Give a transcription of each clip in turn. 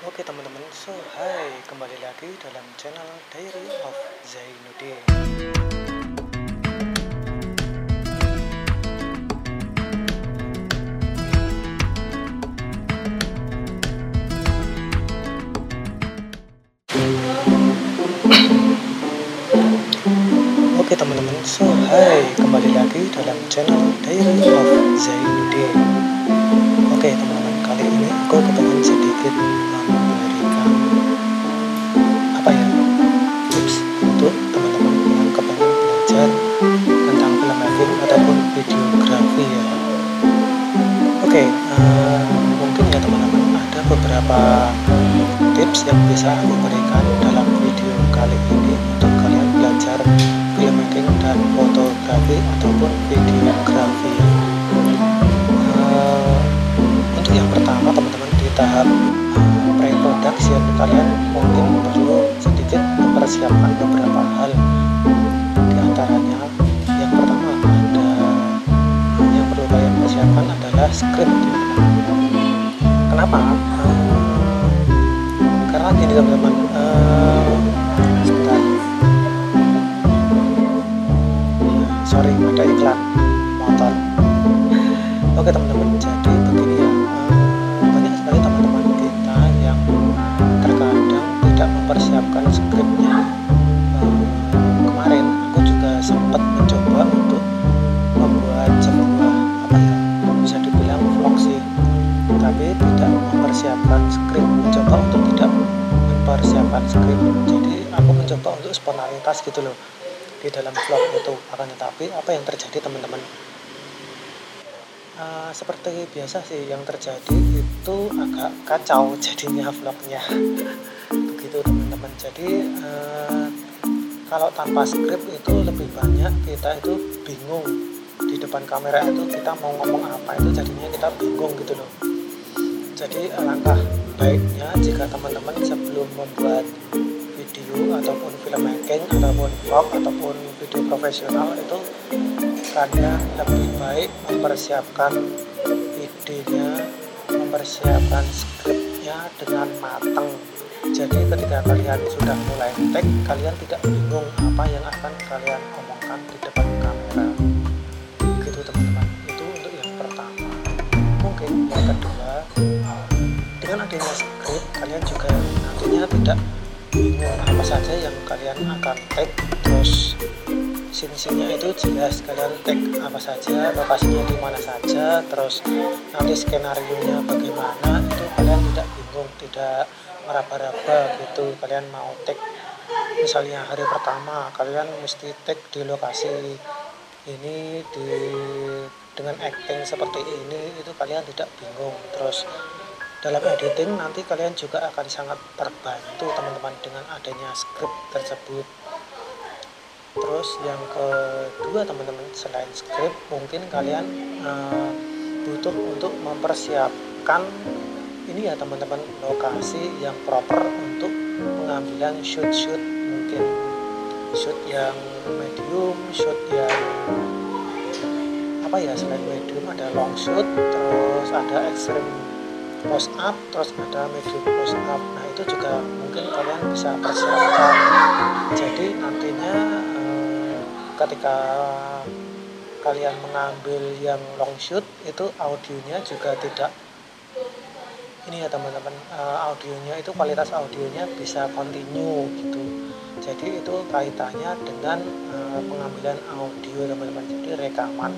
Oke teman-teman, so hai kembali lagi dalam channel Diary of Zainuddin. Oke teman-teman, so hai kembali lagi dalam channel Diary of Zainuddin. Oke teman-teman, kali ini aku kepengen yang bisa aku berikan dalam video kali ini untuk kalian belajar filmmaking dan fotografi ataupun videografi. Eh, untuk yang pertama teman-teman di tahap eh, pre-production kalian mungkin perlu sedikit mempersiapkan beberapa hal. Di antaranya yang pertama ada yang perlu kalian persiapkan adalah script. Kenapa karena spontanitas gitu loh di dalam vlog itu. Akan tetapi apa yang terjadi teman-teman? Eh, seperti biasa sih yang terjadi itu agak kacau jadinya vlognya. Begitu teman-teman. Jadi eh, kalau tanpa skrip itu lebih banyak kita itu bingung. Di depan kamera itu kita mau ngomong apa itu jadinya kita bingung gitu loh. Jadi alangkah baiknya jika teman-teman sebelum membuat video ataupun filmmaking ataupun vlog ataupun video profesional itu kalian lebih baik mempersiapkan idenya mempersiapkan skripnya dengan matang jadi ketika kalian sudah mulai tag kalian tidak bingung apa yang akan kalian omongkan di depan kamera. Gitu teman-teman. Itu untuk yang pertama. Mungkin yang kedua dengan adanya skrip kalian juga nantinya tidak apa saja yang kalian akan tag? Terus scene-scene-nya itu jelas kalian tag apa saja lokasinya di mana saja terus nanti skenario nya bagaimana itu kalian tidak bingung tidak meraba-raba gitu. Kalian mau tag misalnya hari pertama kalian mesti tag di lokasi ini di dengan acting seperti ini itu kalian tidak bingung. Terus dalam editing nanti kalian juga akan sangat terbantu teman-teman dengan adanya skrip tersebut. Terus yang kedua teman-teman selain skrip mungkin kalian uh, butuh untuk mempersiapkan ini ya teman-teman lokasi yang proper untuk pengambilan shoot-shoot. Mungkin shoot yang medium shoot yang apa ya selain medium ada long shoot terus ada extreme close up terus ada medium close up nah itu juga mungkin kalian bisa persiapkan. Jadi nantinya eh, ketika kalian mengambil yang long shoot itu audionya juga tidak ini ya teman-teman eh, audionya itu kualitas audionya bisa continue gitu. Jadi itu kaitannya dengan eh, pengambilan audio teman-teman. Jadi rekaman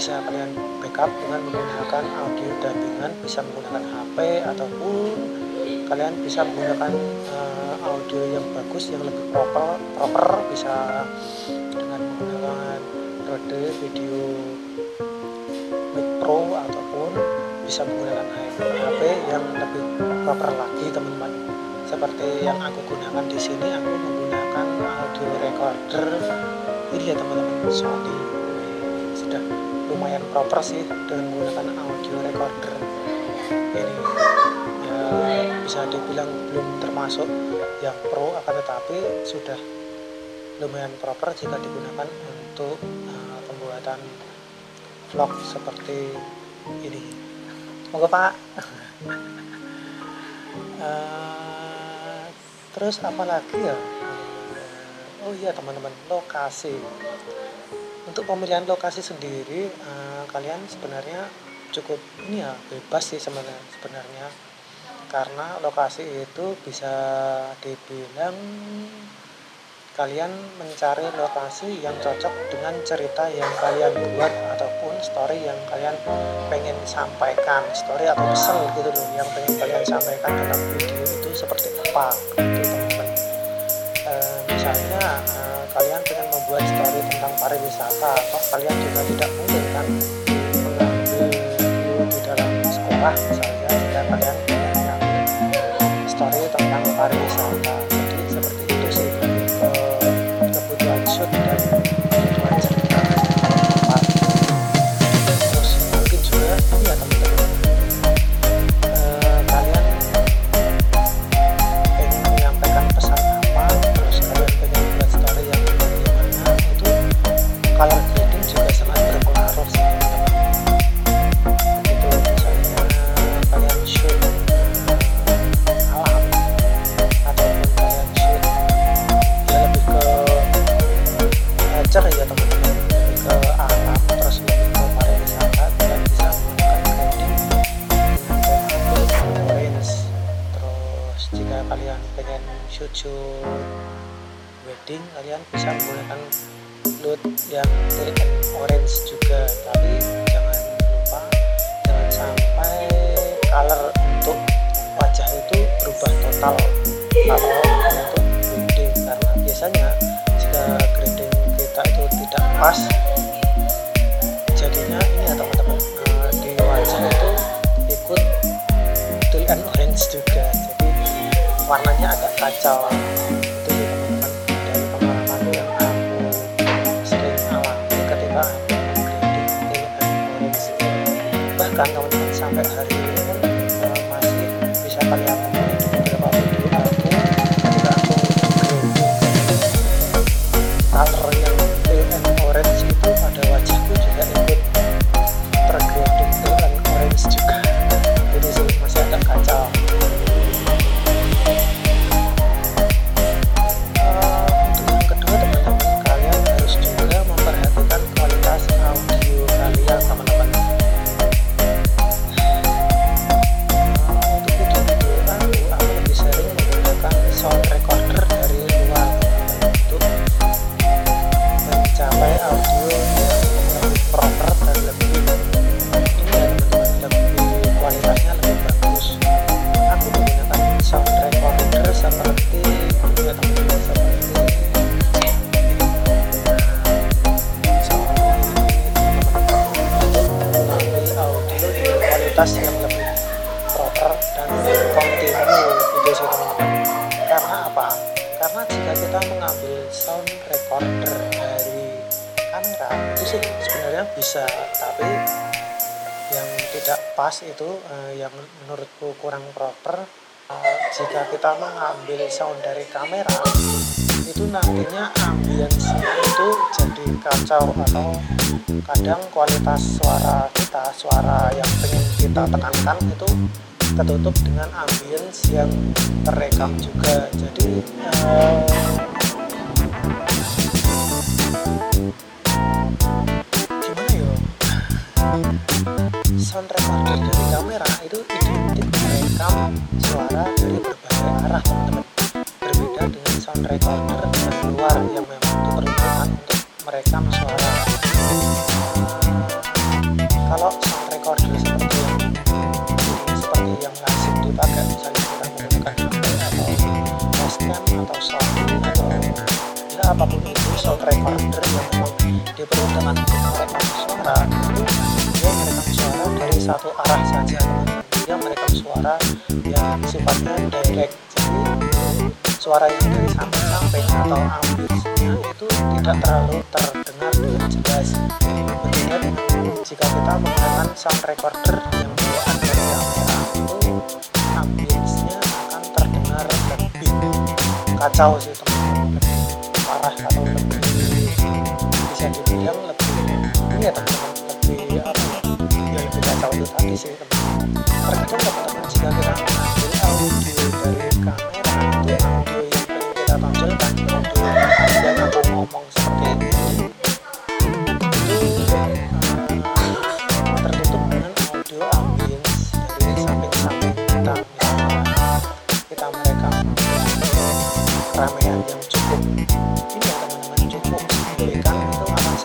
bisa kalian backup dengan menggunakan audio dubbingan bisa menggunakan HP ataupun kalian bisa menggunakan uh, audio yang bagus yang lebih proper proper bisa dengan menggunakan Rode video mic pro ataupun bisa menggunakan HP yang lebih proper lagi teman-teman. Seperti yang aku gunakan di sini aku menggunakan audio recorder. Ini ya teman-teman Sony lumayan proper sih dengan menggunakan audio recorder. Ini ya bisa dibilang belum termasuk yang pro akan tetapi sudah lumayan proper jika digunakan untuk uh, pembuatan vlog seperti ini. Monggo pak. Uh, terus apalagi ya? Oh iya teman-teman lokasi untuk pemilihan lokasi sendiri uh, kalian sebenarnya cukup ini ya bebas sih sebenarnya sebenarnya. Karena lokasi itu bisa dibilang kalian mencari lokasi yang cocok dengan cerita yang kalian buat ataupun story yang kalian pengen sampaikan. Story atau pesan gitu loh yang pengen kalian sampaikan dalam video itu seperti apa gitu teman-teman. E, misalnya e, kalian pengen membuat story tentang pariwisata atau kalian juga tidak mungkin kan mengambil di dalam sekolah misalnya jika kalian total kalau untuk wedding karena biasanya jika grading kita itu tidak pas jadinya ini ya teman-teman uh, di wajah itu ikut terik orange juga. Warnanya agak kacau. Itu ya teman-teman dari pengalaman yang aku sering alami ketika aku mengkritik orange bahkan teman-teman sampai hari ini pun uh, masih bisa kalian karena apa karena jika kita mengambil sound recorder dari kamera itu sih sebenarnya bisa. Tapi yang tidak pas itu uh, yang menurutku kurang proper uh, jika kita mengambil sound dari kamera itu nantinya ambience itu jadi kacau atau kadang kualitas suara kita suara yang pengen kita tekankan itu ketutup dengan ambience yang terekam juga. Jadi uh, apa pun itu sound recorder yang diperuntukkan untuk merekam suara. Itu dia merekam suara dari satu arah saja. Dia merekam suara yang sifatnya direct. Jadi suara yang dari samping-samping atau ambience itu tidak terlalu terdengar dengan jelas. Berbeda jika kita menggunakan sound recorder yang bawaan dari kamera itu ambience-nya akan terdengar lebih kacau sih teman-teman atau lebih bisa dibilang lebih ini ya teman-teman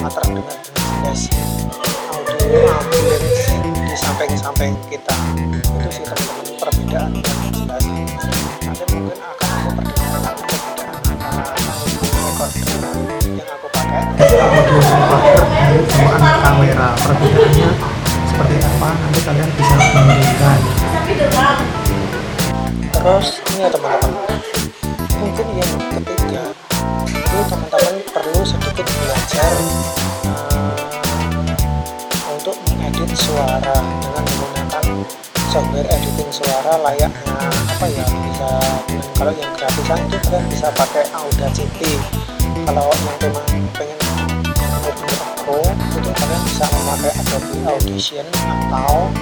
sangat terdengar jelas audio di samping-samping kita. Itu sih teman-teman perbedaan yang jelas. Nanti mungkin akan aku perdengarkan perbedaan antara recorder yang aku pakai. Audio recorder kamera perbedaannya seperti apa? Nanti kalian bisa membandingkan terus ini ya teman-teman. Mungkin yang ketiga belajar untuk mengedit suara dengan menggunakan software editing suara layaknya apa ya bisa kalau yang gratisan itu kalian bisa pakai Audacity. Kalau yang memang pengen benar pro itu kalian bisa memakai Adobe Audition atau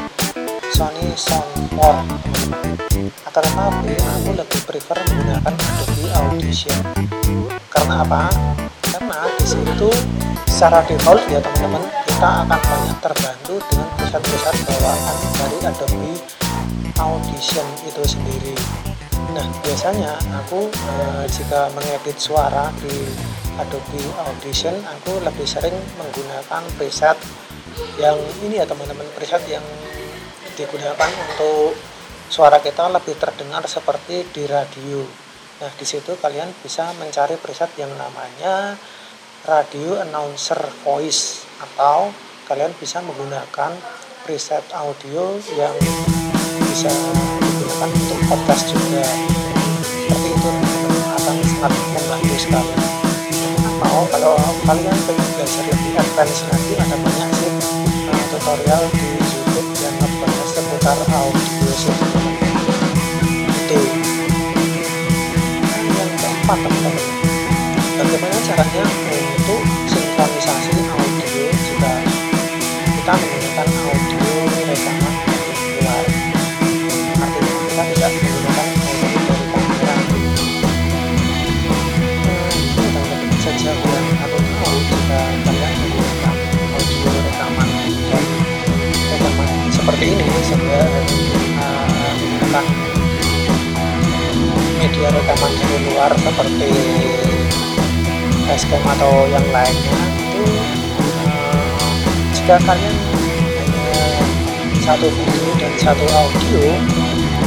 Sony Soundboard akan tetapi aku lebih prefer menggunakan Adobe Audition. Karena apa? Karena di situ secara default ya teman-teman kita akan banyak terbantu dengan preset-preset bawaan dari Adobe Audition itu sendiri nah biasanya aku eh, jika mengedit suara di Adobe Audition aku lebih sering menggunakan preset yang ini ya teman-teman preset yang digunakan untuk suara kita lebih terdengar seperti di radio. Nah, di situ kalian bisa mencari preset yang namanya radio announcer voice atau kalian bisa menggunakan preset audio yang bisa digunakan untuk podcast juga. Seperti itu akan sangat membantu sekali. Mau kalau kalian ingin belajar lebih advance lagi ada banyak sih uh, tutorial di YouTube yang membahas seputar audio sih itu yang keempat teman-teman bagaimana caranya untuk Basecamp atau yang lainnya itu uh, jika kalian hanya satu video dan satu audio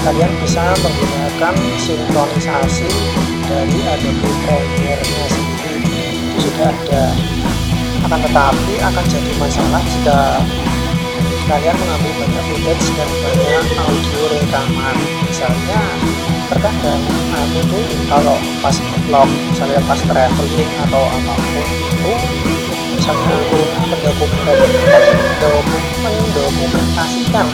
kalian bisa menggunakan sinkronisasi dari Adobe Premiere-nya sendiri. Itu sudah ada. Akan tetapi akan jadi masalah jika kalian mengambil banyak footage dan banyak audio rekaman. Misalnya terkadang aku tuh kalau pas vlog misalnya pas traveling atau apa pun itu misalnya aku mendokumentasikan.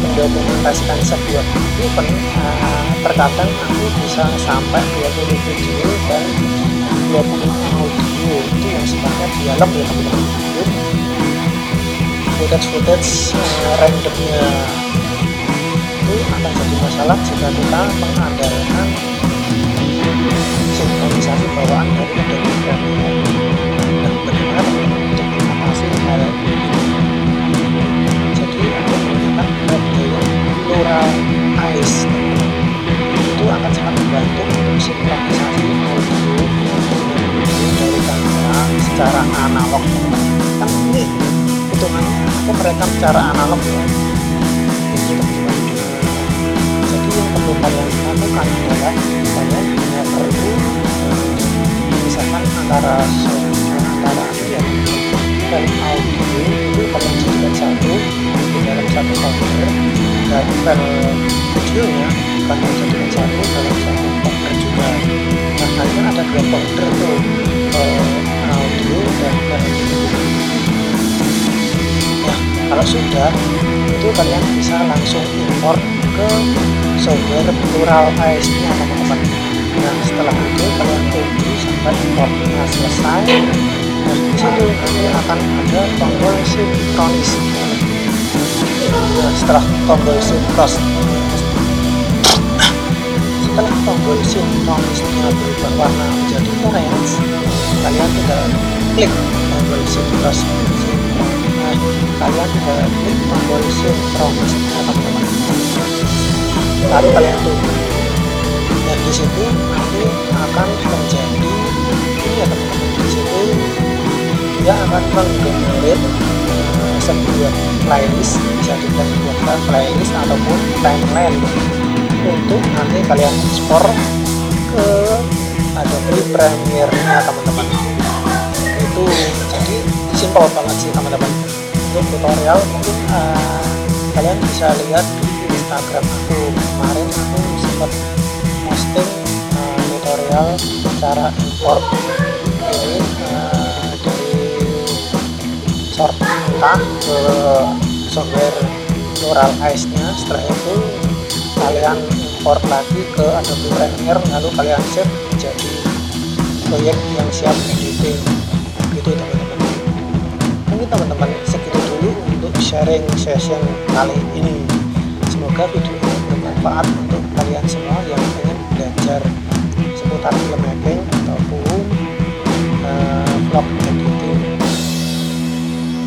Mendokumentasikan sebuah event uh, terkadang aku bisa sampai 20 video dan 20 audio. Itu yang sifatnya dialog ya teman-teman. Footage-footage uh, randomnya itu akan jadi masalah jika kita mengandalkan sinkronisasi bawaan dari Adobe Premiere. Nah, bagaimana untuk mengatasi hal ini? Jadi, aku menggunakan metode Plural Eyes itu akan sangat membantu untuk sinkronisasi audio dari kamera secara analog. Kan ini hitungannya aku merekam secara analog ya. Videonya kalian jadikan satu dalam satu. Folder juga. Nah ada dua folder tuh. Audio dan video. Nah kalau sudah itu kalian bisa langsung import ke software plural AS nya teman-teman nah setelah itu kalian tunggu sampai importnya selesai. Dan di situ nanti akan ada tombol sinkronis nah, setelah tombol sinkronis setelah tombol sinkronisnya berubah warna menjadi orange kalian tinggal klik tombol sinkronis nah, kalian tinggal klik tombol sinkronis teman-teman lalu kalian tunggu. Dan di situ nanti akan menjadi ini ya teman-teman di situ dia akan menggenerate uh, sebuah playlist bisa dibuat playlist ataupun timeline untuk nanti kalian ekspor ke Adobe Premiere nya teman-teman. Itu jadi simpel banget sih teman-teman. Untuk tutorial mungkin uh, kalian bisa lihat di Instagram aku. Kemarin aku sempat posting uh, tutorial cara import ini uh, dari short entah ke software Neural Eyes nya setelah itu kalian import lagi ke Adobe Premiere lalu kalian save menjadi proyek yang siap editing. Gitu teman-teman. Mungkin teman-teman segitu dulu untuk sharing session kali ini. Semoga video ini bermanfaat untuk kalian semua yang ingin belajar seputar filmmaking ataupun uh, vlog editing.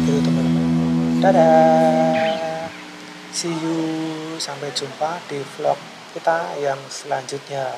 Gitu teman-teman. Dadah! See you. Sampai jumpa di vlog kita yang selanjutnya